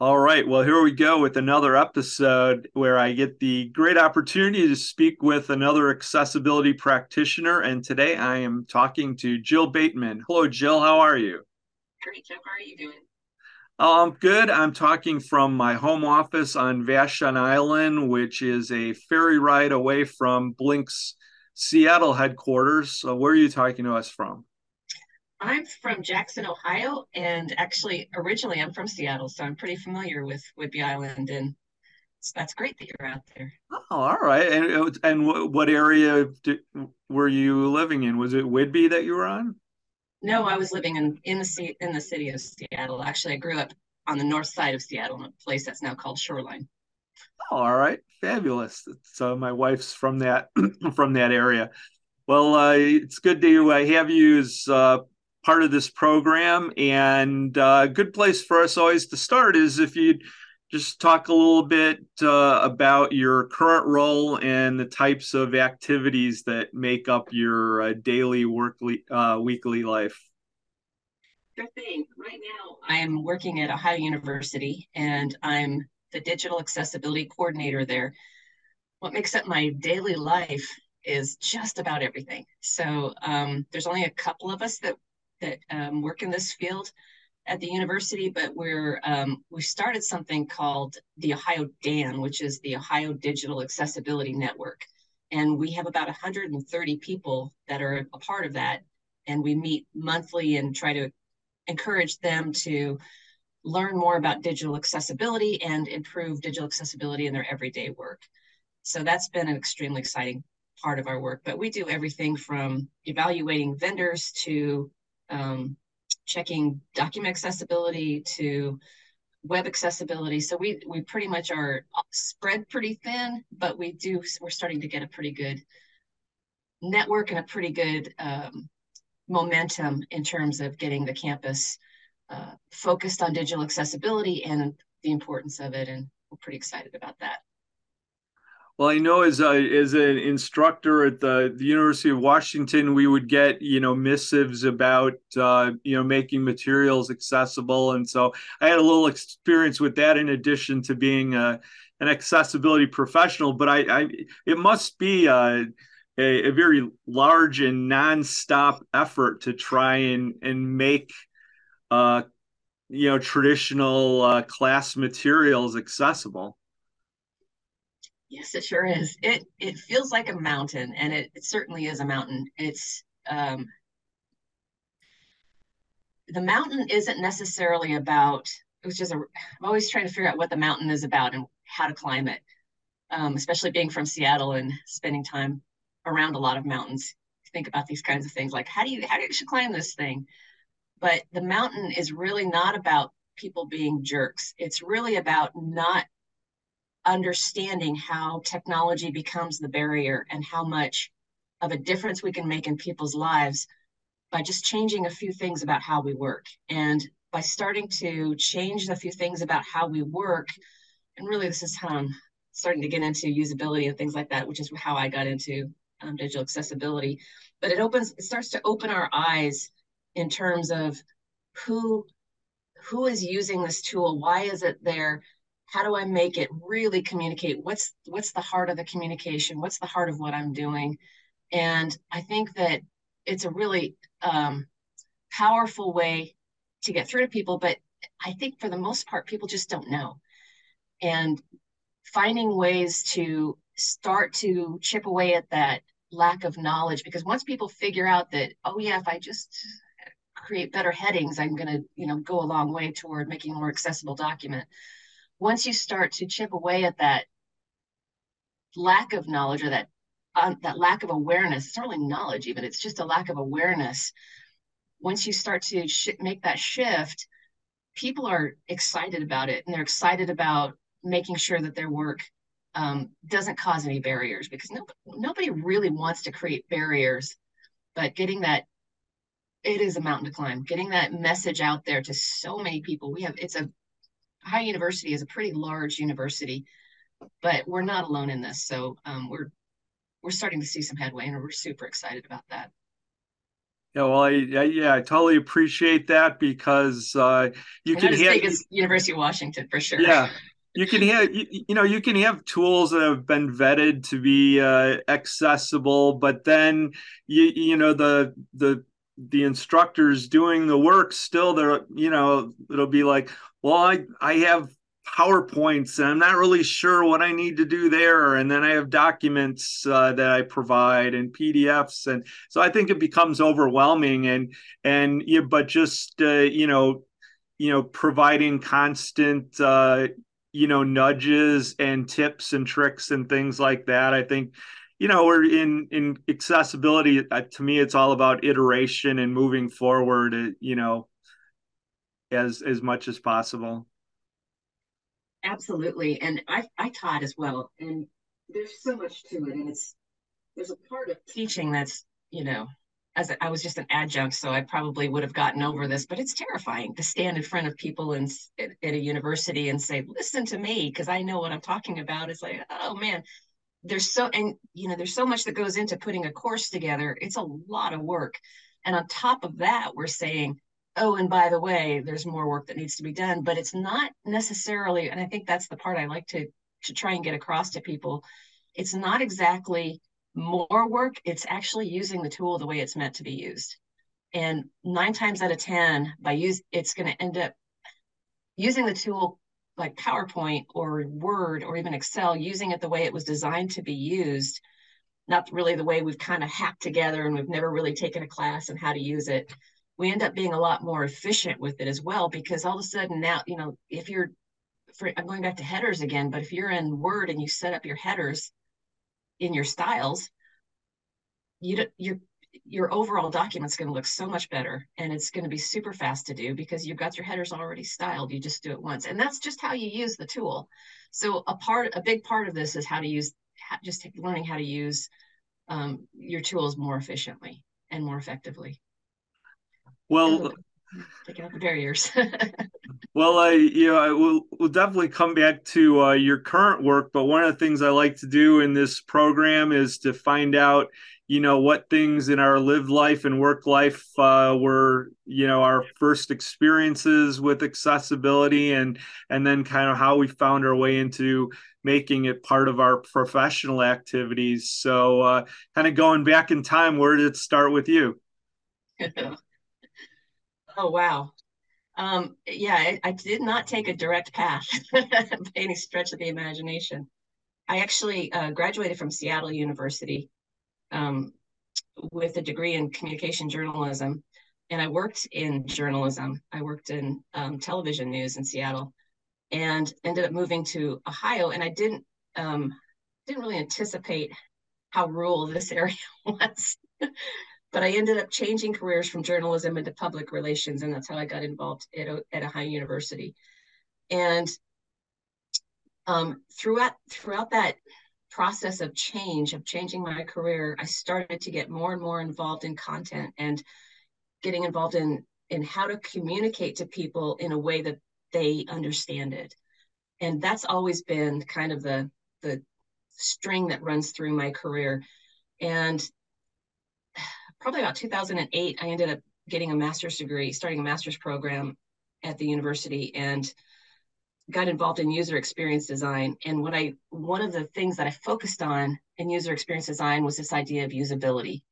All right. Well, here we go with another episode where I get the great opportunity to speak with another accessibility practitioner. And today I am talking to Jill Bateman. Hello, Jill. How are you? Great, Jeff. How are you doing? Oh, I'm good. I'm talking from my home office on Vashon Island, which is a ferry ride away from Blink's Seattle headquarters. So where are you talking to us from? I'm from Jackson, Ohio, and actually, originally, I'm from Seattle, so I'm pretty familiar with Whidbey Island, and so that's great that you're out there. Oh, all right. And and what area did, were you living in? Was it Whidbey that you were on? No, I was living in in the in the city of Seattle. Actually, I grew up on the north side of Seattle, in a place that's now called Shoreline. Oh, all right, fabulous. So my wife's from that from that area. Well, uh, it's good to uh, have you as uh, part of this program. And uh, a good place for us always to start is if you'd just talk a little bit uh, about your current role and the types of activities that make up your uh, daily workly, uh, weekly life. Thing. Right now, I am working at Ohio University and I'm the digital accessibility coordinator there. What makes up my daily life is just about everything. So um, there's only a couple of us that that um, work in this field at the university, but we're um, we started something called the Ohio DAN, which is the Ohio Digital Accessibility Network, and we have about 130 people that are a part of that, and we meet monthly and try to encourage them to learn more about digital accessibility and improve digital accessibility in their everyday work. So that's been an extremely exciting part of our work. But we do everything from evaluating vendors to um, checking document accessibility to web accessibility. So we we pretty much are spread pretty thin, but we do we're starting to get a pretty good network and a pretty good um, momentum in terms of getting the campus uh, focused on digital accessibility and the importance of it, and we're pretty excited about that. Well, I know as a, as an instructor at the, the University of Washington, we would get you know missives about uh, you know making materials accessible, and so I had a little experience with that in addition to being a, an accessibility professional. But I, I it must be a, a, a very large and nonstop effort to try and and make uh, you know traditional uh, class materials accessible. Yes, it sure is. It it feels like a mountain, and it, it certainly is a mountain. It's um, the mountain isn't necessarily about. Which is a. I'm always trying to figure out what the mountain is about and how to climb it. Um, especially being from Seattle and spending time around a lot of mountains. Think about these kinds of things, like how do you how do you climb this thing? But the mountain is really not about people being jerks. It's really about not understanding how technology becomes the barrier and how much of a difference we can make in people's lives by just changing a few things about how we work. And by starting to change a few things about how we work, and really this is how I'm starting to get into usability and things like that, which is how I got into um, digital accessibility. But it opens, it starts to open our eyes in terms of who who is using this tool, why is it there, how do i make it really communicate? What's what's the heart of the communication? What's the heart of what i'm doing? And i think that it's a really um, powerful way to get through to people but i think for the most part people just don't know. And finding ways to start to chip away at that lack of knowledge because once people figure out that oh yeah if i just create better headings i'm going to you know go a long way toward making a more accessible document once you start to chip away at that lack of knowledge or that um, that lack of awareness it's not really knowledge even it's just a lack of awareness once you start to sh- make that shift people are excited about it and they're excited about making sure that their work um, doesn't cause any barriers because nobody, nobody really wants to create barriers, but getting that it is a mountain to climb. Getting that message out there to so many people. We have it's a high university is a pretty large university, but we're not alone in this. So um, we're we're starting to see some headway, and we're super excited about that. Yeah, well, I, I, yeah, I totally appreciate that because uh, you can have University of Washington for sure. Yeah, you can have you, you, know you can have tools that have been vetted to be uh, accessible, but then you you know the the the instructors doing the work still they're you know it'll be like well I I have PowerPoints and I'm not really sure what I need to do there. And then I have documents uh, that I provide and PDFs. And so I think it becomes overwhelming and, and, yeah, but just, uh, you know, you know, providing constant, uh, you know, nudges and tips and tricks and things like that. I think, you know, we're in, in accessibility. Uh, to me, it's all about iteration and moving forward, uh, you know, as, as much as possible. Absolutely. And I, I taught as well. And there's so much to it. And it's, there's a part of teaching that's, you know, as a, I was just an adjunct, so I probably would have gotten over this, but it's terrifying to stand in front of people at, at a university and say, listen to me, because I know what I'm talking about. It's like, oh man, there's so, and you know, there's so much that goes into putting a course together. It's a lot of work. And on top of that, we're saying, oh, and by the way, there's more work that needs to be done. But it's not necessarily, and I think that's the part I like to to try and get across to people. It's not exactly more work. It's actually using the tool the way it's meant to be used. And nine times out of ten, by use, it's going to end up using the tool like PowerPoint or Word or even Excel, using it the way it was designed to be used, not really the way we've kind of hacked together and we've never really taken a class on how to use it we end up being a lot more efficient with it as well because all of a sudden now you know if you're for, i'm going back to headers again but if you're in word and you set up your headers in your styles you your your overall document's going to look so much better and it's going to be super fast to do because you've got your headers already styled. You just do it once. And that's just how you use the tool. So a part a big part of this is how to use just learning how to use um, your tools more efficiently and more effectively well, taking out the barriers. well, I you know I will will definitely come back to uh, your current work, but one of the things I like to do in this program is to find out you know what things in our lived life and work life uh, were you know our first experiences with accessibility and and then kind of how we found our way into making it part of our professional activities so uh, kind of going back in time where did it start with you Oh, wow. Um, yeah, I, I, did not take a direct path by any stretch of the imagination. I actually uh, graduated from Seattle University um, with a degree in communication journalism, and I worked in journalism. I worked in um, television news in Seattle, and ended up moving to Ohio. And I didn't um, didn't really anticipate how rural this area was but I ended up changing careers from journalism into public relations, and that's how I got involved at a, at Ohio University. And um, throughout throughout that process of change, of changing my career, I started to get more and more involved in content and getting involved in in how to communicate to people in a way that they understand it. And that's always been kind of the the string that runs through my career. And probably about 2008, I ended up getting a master's degree, starting a master's program at the university and got involved in user experience design. And what I, one of the things that I focused on in user experience design was this idea of usability.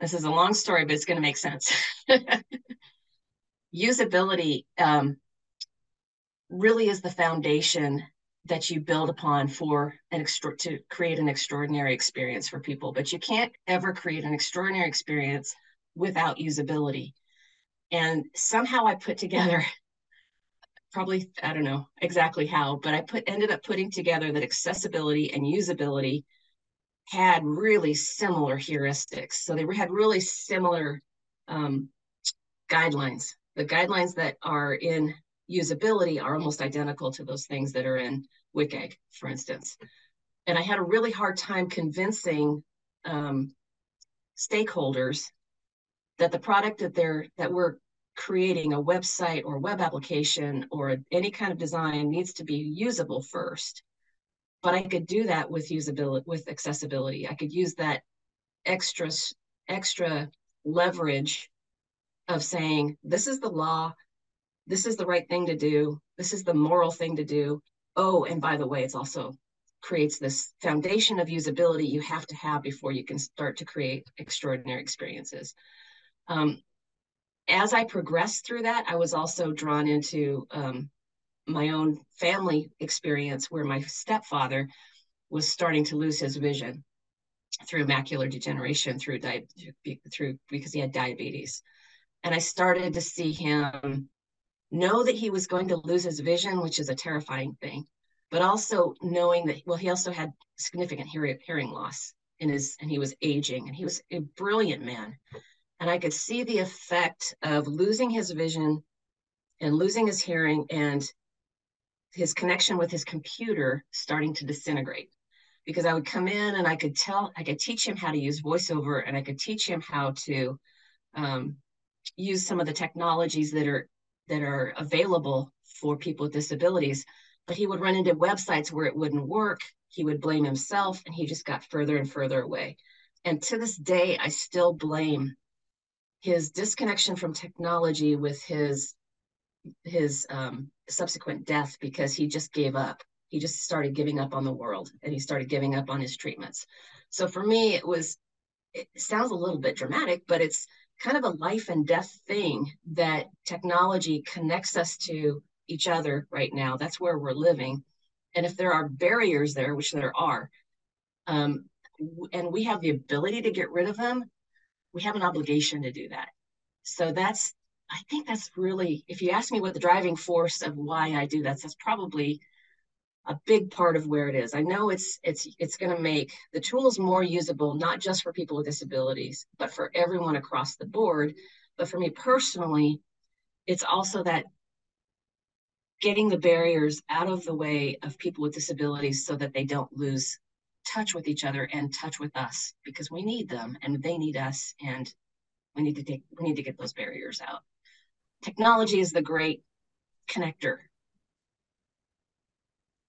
This is a long story, but it's going to make sense. usability um, really is the foundation that you build upon for an extra to create an extraordinary experience for people but you can't ever create an extraordinary experience without usability. And somehow i put together probably i don't know exactly how but i put ended up putting together that accessibility and usability had really similar heuristics. So they had really similar um, guidelines. The guidelines that are in usability are almost identical to those things that are in WCAG, for instance. And I had a really hard time convincing um, stakeholders that the product that they're that we're creating a website or web application or any kind of design needs to be usable first. But i could do that with usability with accessibility. I could use that extra extra leverage of saying this is the law this is the right thing to do. This is the moral thing to do. Oh and by the way it's also creates this foundation of usability you have to have before you can start to create extraordinary experiences. Um, as i progressed through that i was also drawn into um, my own family experience where my stepfather was starting to lose his vision through macular degeneration through di- through because he had diabetes. And i started to see him know that he was going to lose his vision which is a terrifying thing but also knowing that well he also had significant hearing, loss in his and he was aging and he was a brilliant man. And i could see the effect of losing his vision and losing his hearing and his connection with his computer starting to disintegrate. Because I would come in and I could tell, I could teach him how to use voiceover and I could teach him how to um, use some of the technologies that are that are available for people with disabilities. But he would run into websites where it wouldn't work. He would blame himself and he just got further and further away. And to this day, I still blame his disconnection from technology with his his um, subsequent death because he just gave up he just started giving up on the world and he started giving up on his treatments. So for me, it was, it sounds a little bit dramatic, but it's kind of a life and death thing that technology connects us to each other right now. That's where we're living. And if there are barriers there, which there are, um, and we have the ability to get rid of them, we have an obligation to do that. So that's, I think that's really, if you ask me what the driving force of why I do that, that's probably a big part of where it is. I know it's it's it's going to make the tools more usable, not just for people with disabilities, but for everyone across the board. But for me personally, it's also that getting the barriers out of the way of people with disabilities so that they don't lose touch with each other and touch with us because we need them and they need us and we need to take we need to get those barriers out. Technology is the great connector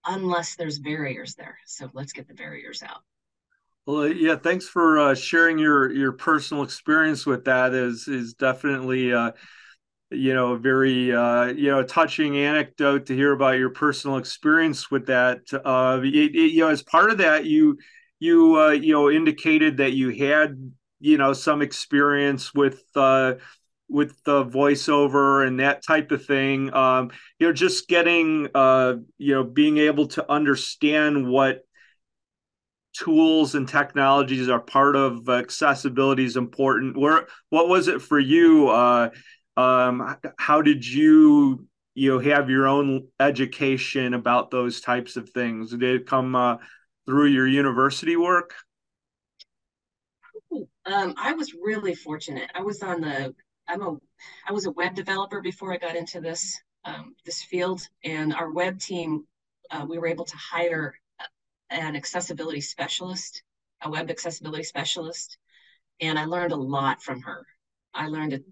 unless there's barriers there. So let's get the barriers out. Well, yeah, thanks for uh, sharing your your personal experience with that. is is definitely uh, you know a very uh, you know touching anecdote to hear about your personal experience with that. Uh, it, it, you know, as part of that, you you uh, you know indicated that you had you know some experience with uh, with the voiceover and that type of thing um, you know just getting uh, you know being able to understand what tools and technologies are part of accessibility is important. Where what was it for you? Uh, um, how did you you know have your own education about those types of things? Did it come uh, through your university work? Um, I was really fortunate. I was on the I'm a I was a web developer before I got into this um, this field, and our web team uh, we were able to hire an accessibility specialist, a web accessibility specialist, and I learned a lot from her. I learned it.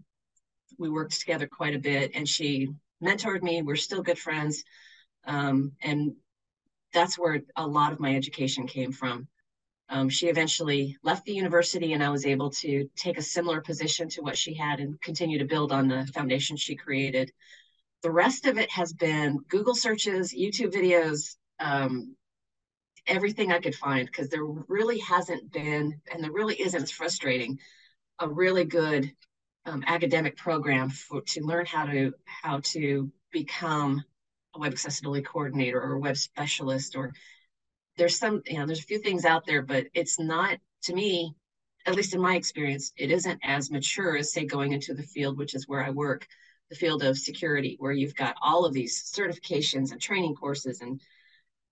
We worked together quite a bit, and she mentored me. We're still good friends, um, and that's where a lot of my education came from. Um, she eventually left the university, and I was able to take a similar position to what she had and continue to build on the foundation she created. The rest of it has been Google searches, YouTube videos, um, everything I could find, because there really hasn't been, and there really isn't, it's frustrating, a really good um, academic program for, to learn how to how to become a web accessibility coordinator or a web specialist or there's some, you know, there's a few things out there, but it's not to me, at least in my experience, it isn't as mature as say going into the field, which is where I work, the field of security, where you've got all of these certifications and training courses and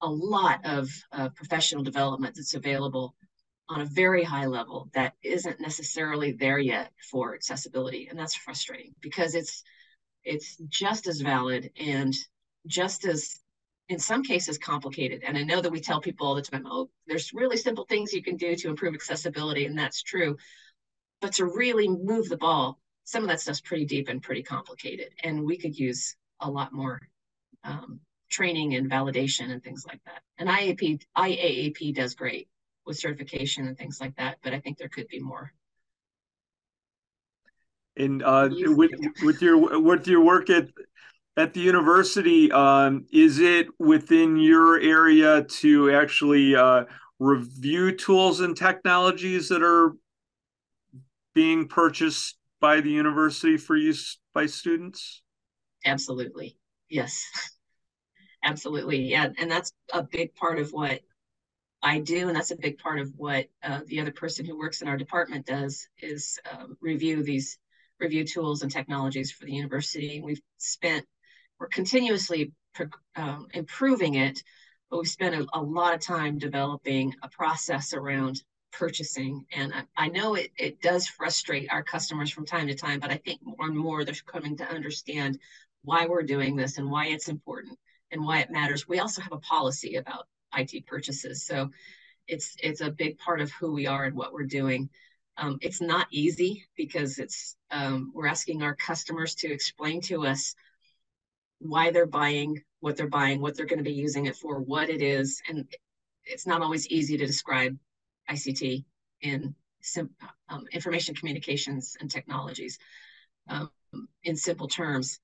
a lot of uh, professional development that's available on a very high level that isn't necessarily there yet for accessibility. And that's frustrating because it's it's just as valid and just as in some cases complicated. And i know that we tell people all the time oh there's really simple things you can do to improve accessibility and that's true. But to really move the ball some of that stuff's pretty deep and pretty complicated and we could use a lot more um, training and validation and things like that. And iap IAAP does great with certification and things like that but i think there could be more. And uh, with with your with your work at at the university, um, is it within your area to actually uh, review tools and technologies that are being purchased by the university for use by students? Absolutely, yes, absolutely, yeah, and that's a big part of what I do, and that's a big part of what uh, the other person who works in our department does is um, review these review tools and technologies for the university. We've spent, we're continuously um, improving it, but we've spent a, a, lot of time developing a process around purchasing. And I, I know it, it does frustrate our customers from time to time, but I think more and more they're coming to understand why we're doing this and why it's important and why it matters. We also have a policy about IT purchases. So it's it's a big part of who we are and what we're doing. Um, it's not easy because it's um, we're asking our customers to explain to us why they're buying what they're buying, what they're going to be using it for, what it is, and it's not always easy to describe ICT in sim- um, information communications and technologies um, in simple terms.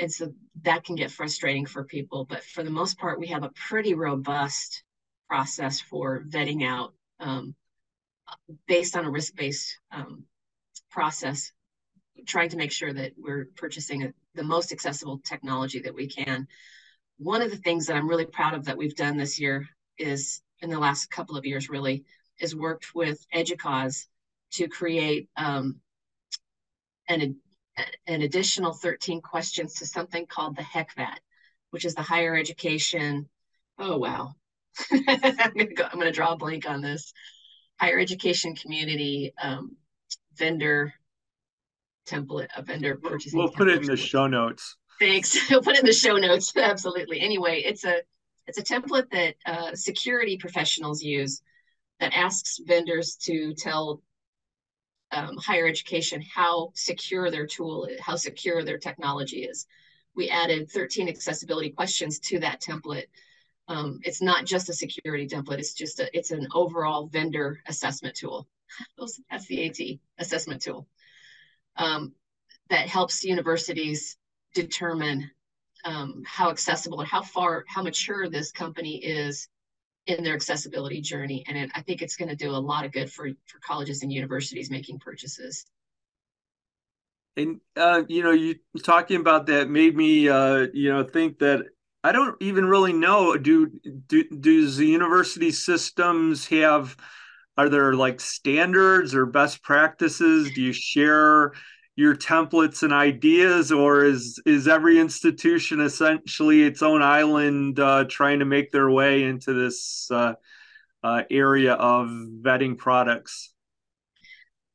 And so that can get frustrating for people, but for the most part, we have a pretty robust process for vetting out um, based on a risk-based um, process, trying to make sure that we're purchasing a, the most accessible technology that we can. One of the things that I'm really proud of that we've done this year is, in the last couple of years really, is worked with EDUCAUSE to create um, an, an additional 13 questions to something called the HECVAT, which is the higher education. Oh, wow. I'm going go, to draw a blank on this higher education community um, vendor template, a vendor purchasing. We'll put it in the show notes. Thanks. We'll put it in the show notes. Absolutely. Anyway, it's a it's a template that uh, security professionals use that asks vendors to tell um, higher education how secure their tool is, how secure their technology is. We added 13 accessibility questions to that template um, it's not just a security template. It's just a, it's an overall vendor assessment tool. That's the AT assessment tool um, that helps universities determine um, how accessible or how far, how mature this company is in their accessibility journey. And it, I think it's going to do a lot of good for, for colleges and universities making purchases. And, uh, you know, you talking about that made me, uh, you know, think that I don't even really know. Do do does the university systems have? Are there like standards or best practices? Do you share your templates and ideas, or is is every institution essentially its own island, uh, trying to make their way into this uh, uh, area of vetting products?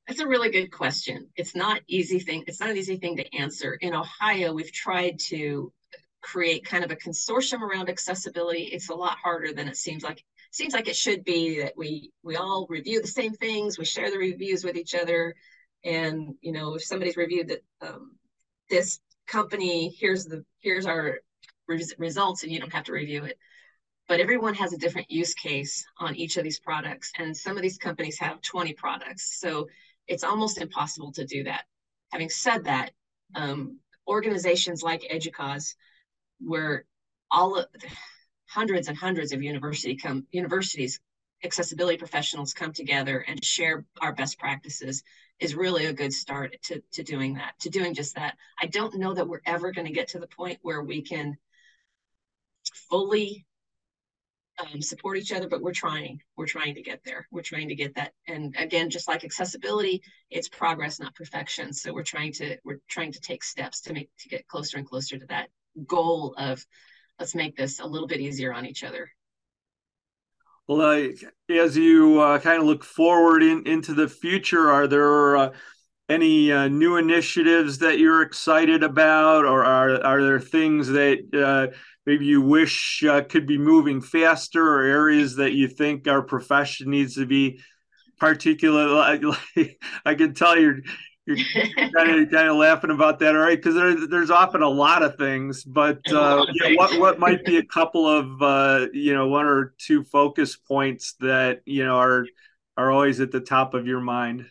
That's a really good question. It's not easy thing. It's not an easy thing to answer. In Ohio, we've tried to create kind of a consortium around accessibility, it's a lot harder than it seems like. Seems like it should be that we we all review the same things, we share the reviews with each other, and you know if somebody's reviewed that um, this company, here's the here's our res- results, and you don't have to review it. But everyone has a different use case on each of these products, and some of these companies have 20 products, so it's almost impossible to do that. Having said that, um, organizations like EDUCAUSE where all of hundreds and hundreds of university universities accessibility professionals come together and share our best practices is really a good start to, to doing that to doing just that. I don't know that we're ever going to get to the point where we can fully um, support each other but we're trying we're trying to get there. We're trying to get that. And again just like accessibility it's progress not perfection. So we're trying to we're trying to take steps to make to get closer and closer to that goal of let's make this a little bit easier on each other. Uh, as you uh, kind of look forward in, into the future, are there uh, any uh, new initiatives that you're excited about, or are are there things that uh, maybe you wish uh, could be moving faster, or areas that you think our profession needs to be particularly? I can tell you're you're kind of kind of laughing about that, all right? Because there, there's often a lot of things, but uh, you know, what what might be a couple of uh, you know one or two focus points that you know are are always at the top of your mind?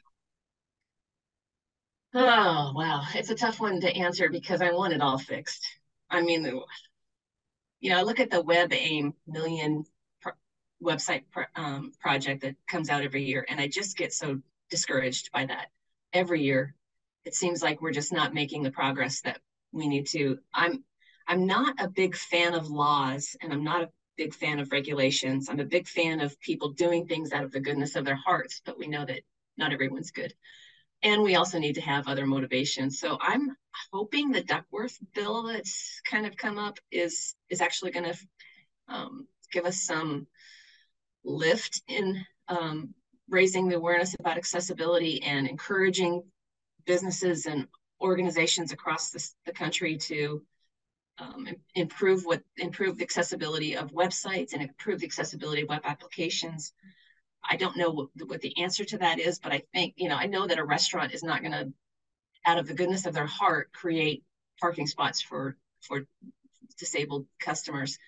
Oh, wow. It's a tough one to answer because I want it all fixed. I mean, you know, look at the WebAIM million pro- website pro- um, project that comes out every year, and I just get so discouraged by that. Every year, it seems like we're just not making the progress that we need to. I'm I'm not a big fan of laws, and I'm not a big fan of regulations. I'm a big fan of people doing things out of the goodness of their hearts, but we know that not everyone's good and we also need to have other motivations. So I'm hoping the Duckworth bill that's kind of come up is is actually going to um, give us some lift in um, raising the awareness about accessibility and encouraging businesses and organizations across the, the country to um, improve what improve the accessibility of websites and improve the accessibility of web applications. I don't know what, what the answer to that is, but I think, you know, I know that a restaurant is not going to, out of the goodness of their heart, create parking spots for for disabled customers.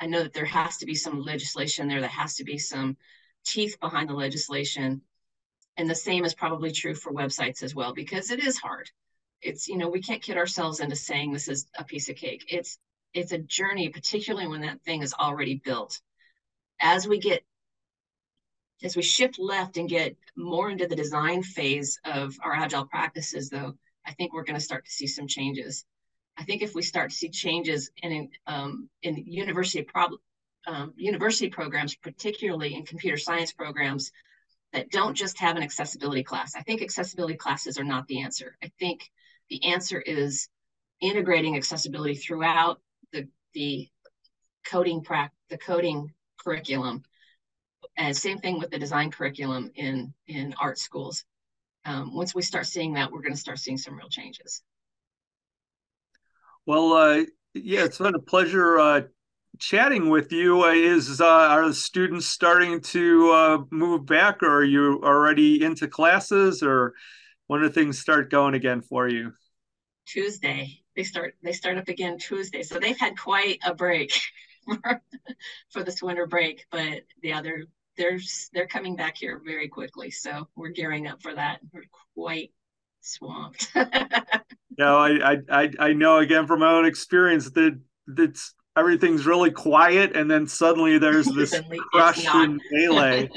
I know that there has to be some legislation there. There has to be some teeth behind the legislation. And the same is probably true for websites as well, because it is hard. It's, you know, we can't kid ourselves into saying this is a piece of cake. It's it's a journey, particularly when that thing is already built. As we get as we shift left and get more into the design phase of our agile practices, though, I think we're going to start to see some changes. I think if we start to see changes in um, in university prob- um, university programs, particularly in computer science programs, that don't just have an accessibility class. I think accessibility classes are not the answer. I think the answer is integrating accessibility throughout the the coding prac the coding curriculum and same thing with the design curriculum in, in art schools. Um, once we start seeing that, we're going to start seeing some real changes. Well, uh, yeah, it's been a pleasure uh, chatting with you. Uh, is uh, are the students starting to uh, move back, or are you already into classes, or when do things start going again for you? Tuesday. They start. They start up again Tuesday. So they've had quite a break for this winter break, but yeah, they're they're they're coming back here very quickly. So we're gearing up for that. We're quite swamped. no, I, I I know again from my own experience that that's everything's really quiet and then suddenly there's this crush and melee.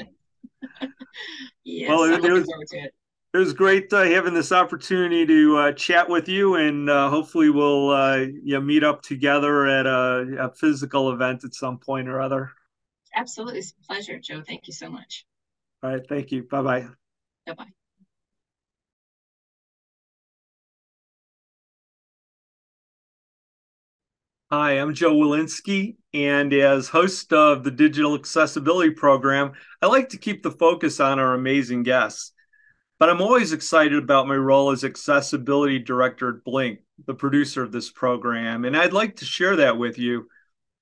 yes, well, it, it was, it. it. was great uh, having this opportunity to uh, chat with you, and uh, hopefully we'll uh, you know, meet up together at a, a physical event at some point or other. Absolutely. It's a pleasure, Joe. Thank you so much. All right. Thank you. Bye bye. Bye bye. Hi, I'm Joe Welinske, and as host of the Digital Accessibility Program, I like to keep the focus on our amazing guests. But I'm always excited about my role as Accessibility Director at Blink, the producer of this program, and I'd like to share that with you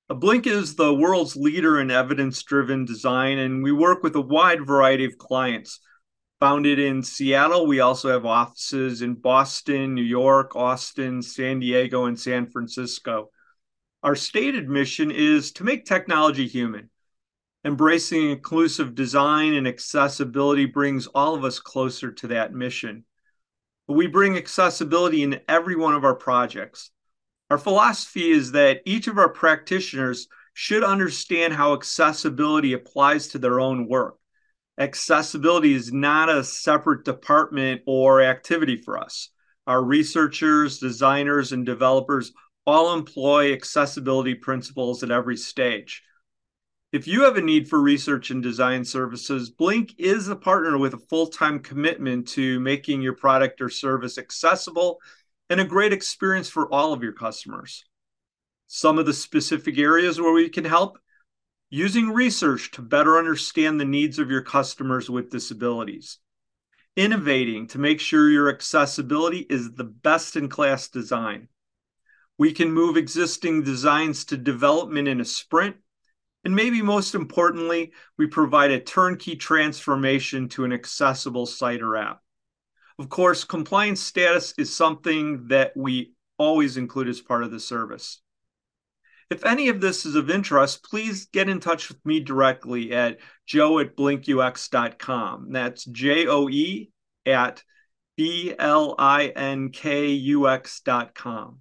uh, Blink is the world's leader in evidence driven design, and we work with a wide variety of clients. Founded in Seattle, we also have offices in Boston, New York, Austin, San Diego, and San Francisco. Our stated mission is to make technology human. Embracing inclusive design and accessibility brings all of us closer to that mission. We bring accessibility in every one of our projects. Our philosophy is that each of our practitioners should understand how accessibility applies to their own work. Accessibility is not a separate department or activity for us. Our researchers, designers, and developers all employ accessibility principles at every stage. If you have a need for research and design services, Blink is a partner with a full time commitment to making your product or service accessible and a great experience for all of your customers. Some of the specific areas where we can help using research to better understand the needs of your customers with disabilities, innovating to make sure your accessibility is the best in class design. We can move existing designs to development in a sprint. And maybe most importantly, we provide a turnkey transformation to an accessible site or app. Of course, compliance status is something that we always include as part of the service. If any of this is of interest, please get in touch with me directly at joe at blinkux.com. That's J O E at B L I N K U X.com.